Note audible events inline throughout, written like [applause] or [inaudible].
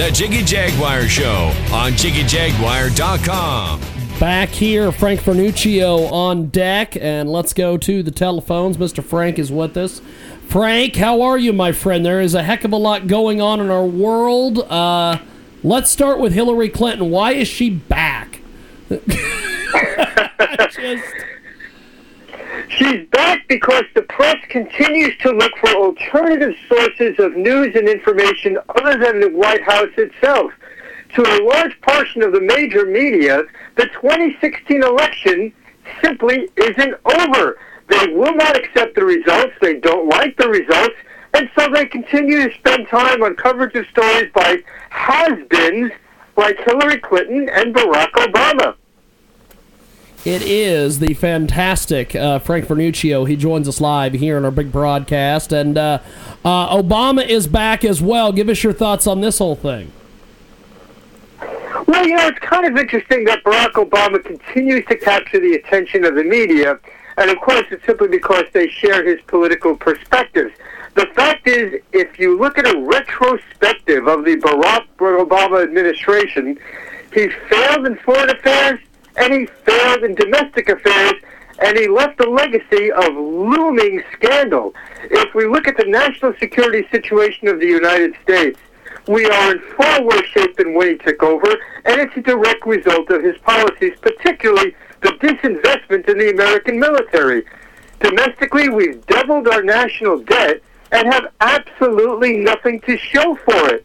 Now, the Jiggy Jaguar Show on JiggyJaguar.com. Back here, Frank Vernuccio on deck, and let's go to the telephones. Mr. Frank is with us. Frank, how are you, my friend? There is a heck of a lot going on in our world. Uh, let's start with Hillary Clinton. Why is she back? [laughs] [laughs] Just... She's back because the press continues to look for alternative sources of news and information other than the White House itself. To a large portion of the major media, the 2016 election simply isn't over. They will not accept the results. They don't like the results. And so they continue to spend time on coverage of stories by has-beens like Hillary Clinton and Barack Obama. It is the fantastic uh, Frank Vernuccio. He joins us live here in our big broadcast. And uh, uh, Obama is back as well. Give us your thoughts on this whole thing. Well, you know, it's kind of interesting that Barack Obama continues to capture the attention of the media. And of course, it's simply because they share his political perspectives. The fact is, if you look at a retrospective of the Barack Obama administration, he failed in foreign affairs and he failed in domestic affairs, and he left a legacy of looming scandal. If we look at the national security situation of the United States, we are in far worse shape than when he took over, and it's a direct result of his policies, particularly the disinvestment in the American military. Domestically, we've doubled our national debt and have absolutely nothing to show for it.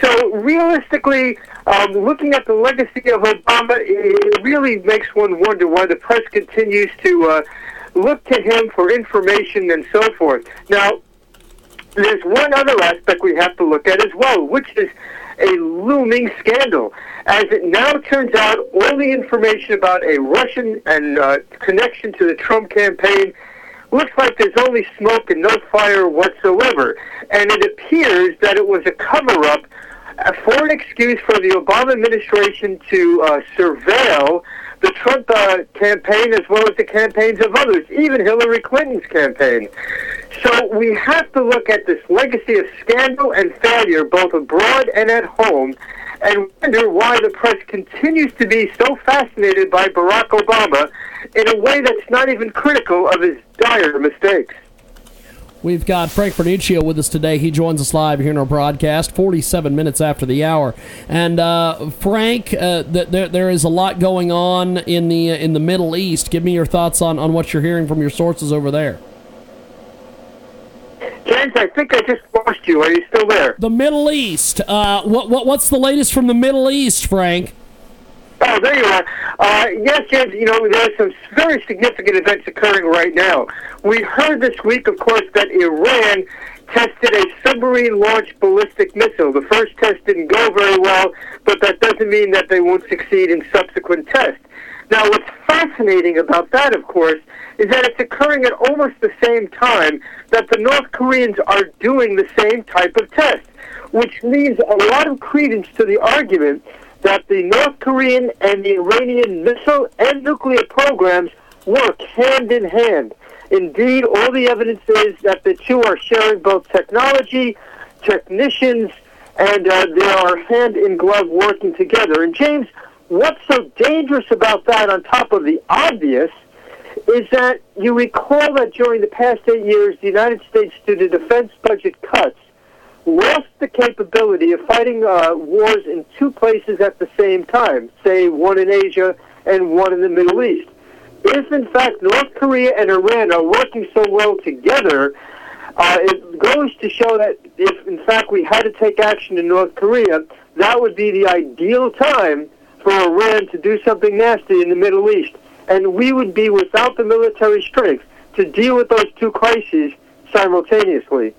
So realistically, um, looking at the legacy of Obama, it really makes one wonder why the press continues to uh, look to him for information and so forth. Now, there's one other aspect we have to look at as well, which is a looming scandal. As it now turns out, all the information about a Russian and uh, connection to the Trump campaign looks like there's only smoke and no fire whatsoever. And it appears that it was a cover up for an excuse for the Obama administration to uh, surveil the Trump uh, campaign as well as the campaigns of others, even Hillary Clinton's campaign. So we have to look at this legacy of scandal and failure, both abroad and at home, and wonder why the press continues to be so fascinated by Barack Obama in a way that's not even critical of his dire mistakes. We've got Frank Vernuccio with us today. He joins us live here in our broadcast, 47 minutes after the hour. And uh, Frank, uh, th- there, there is a lot going on in the uh, in the Middle East. Give me your thoughts on, on what you're hearing from your sources over there. James, I think I just lost you. Are you still there? The Middle East. Uh, what, what what's the latest from the Middle East, Frank? Oh, there you are. Uh, yes, James, you know, there are some very significant events occurring right now. We heard this week, of course, that Iran tested a submarine-launched ballistic missile. The first test didn't go very well, but that doesn't mean that they won't succeed in subsequent tests. Now, what's fascinating about that, of course, is that it's occurring at almost the same time that the North Koreans are doing the same type of test, which leaves a lot of credence to the argument that the North Korean and the Iranian missile and nuclear programs work hand in hand. Indeed, all the evidence is that the two are sharing both technology, technicians, and uh, they are hand in glove working together. And James, what's so dangerous about that, on top of the obvious, is that you recall that during the past eight years, the United States, due to defense budget cuts, lost the capability of fighting uh, wars in two places at the same time, say one in Asia and one in the Middle East. If, in fact, North Korea and Iran are working so well together, uh, it goes to show that if, in fact, we had to take action in North Korea, that would be the ideal time for Iran to do something nasty in the Middle East. And we would be without the military strength to deal with those two crises simultaneously.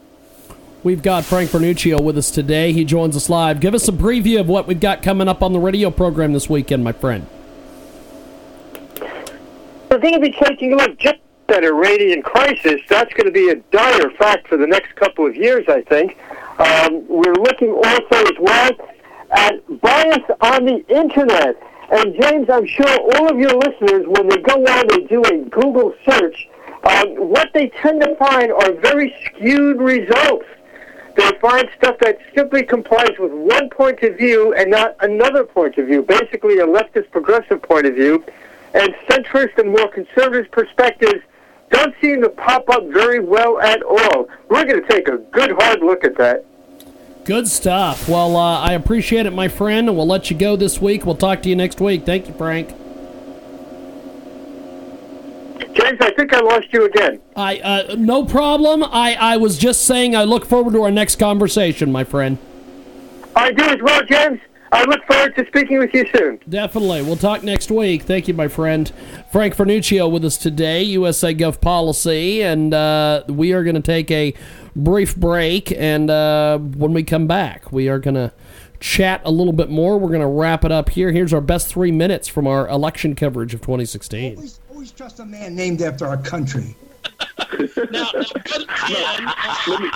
We've got Frank Vernuccio with us today. He joins us live. Give us a preview of what we've got coming up on the radio program this weekend, my friend. We're going to be taking a look just at Iranian crisis. That's going to be a dire fact for the next couple of years, I think. Um, we're looking also as well at bias on the internet. And James, I'm sure all of your listeners, when they go on and do a Google search, um, what they tend to find are very skewed results. They find stuff that simply complies with one point of view and not another point of view, basically a leftist progressive point of view. And centrist and more conservative perspectives don't seem to pop up very well at all. We're going to take a good hard look at that. Good stuff. Well, uh, I appreciate it, my friend, and we'll let you go this week. We'll talk to you next week. Thank you, Frank. James, I think I lost you again. I uh, no problem. I, I was just saying I look forward to our next conversation, my friend. I do as well, James. I look forward to speaking with you soon. Definitely. We'll talk next week. Thank you, my friend. Frank Vernuccio with us today, USA Gov Policy, and uh, we are going to take a brief break. And uh, when we come back, we are going to chat a little bit more. We're going to wrap it up here. Here's our best three minutes from our election coverage of 2016. Always, always trust a man named after our country. [laughs] now, now, good, let me let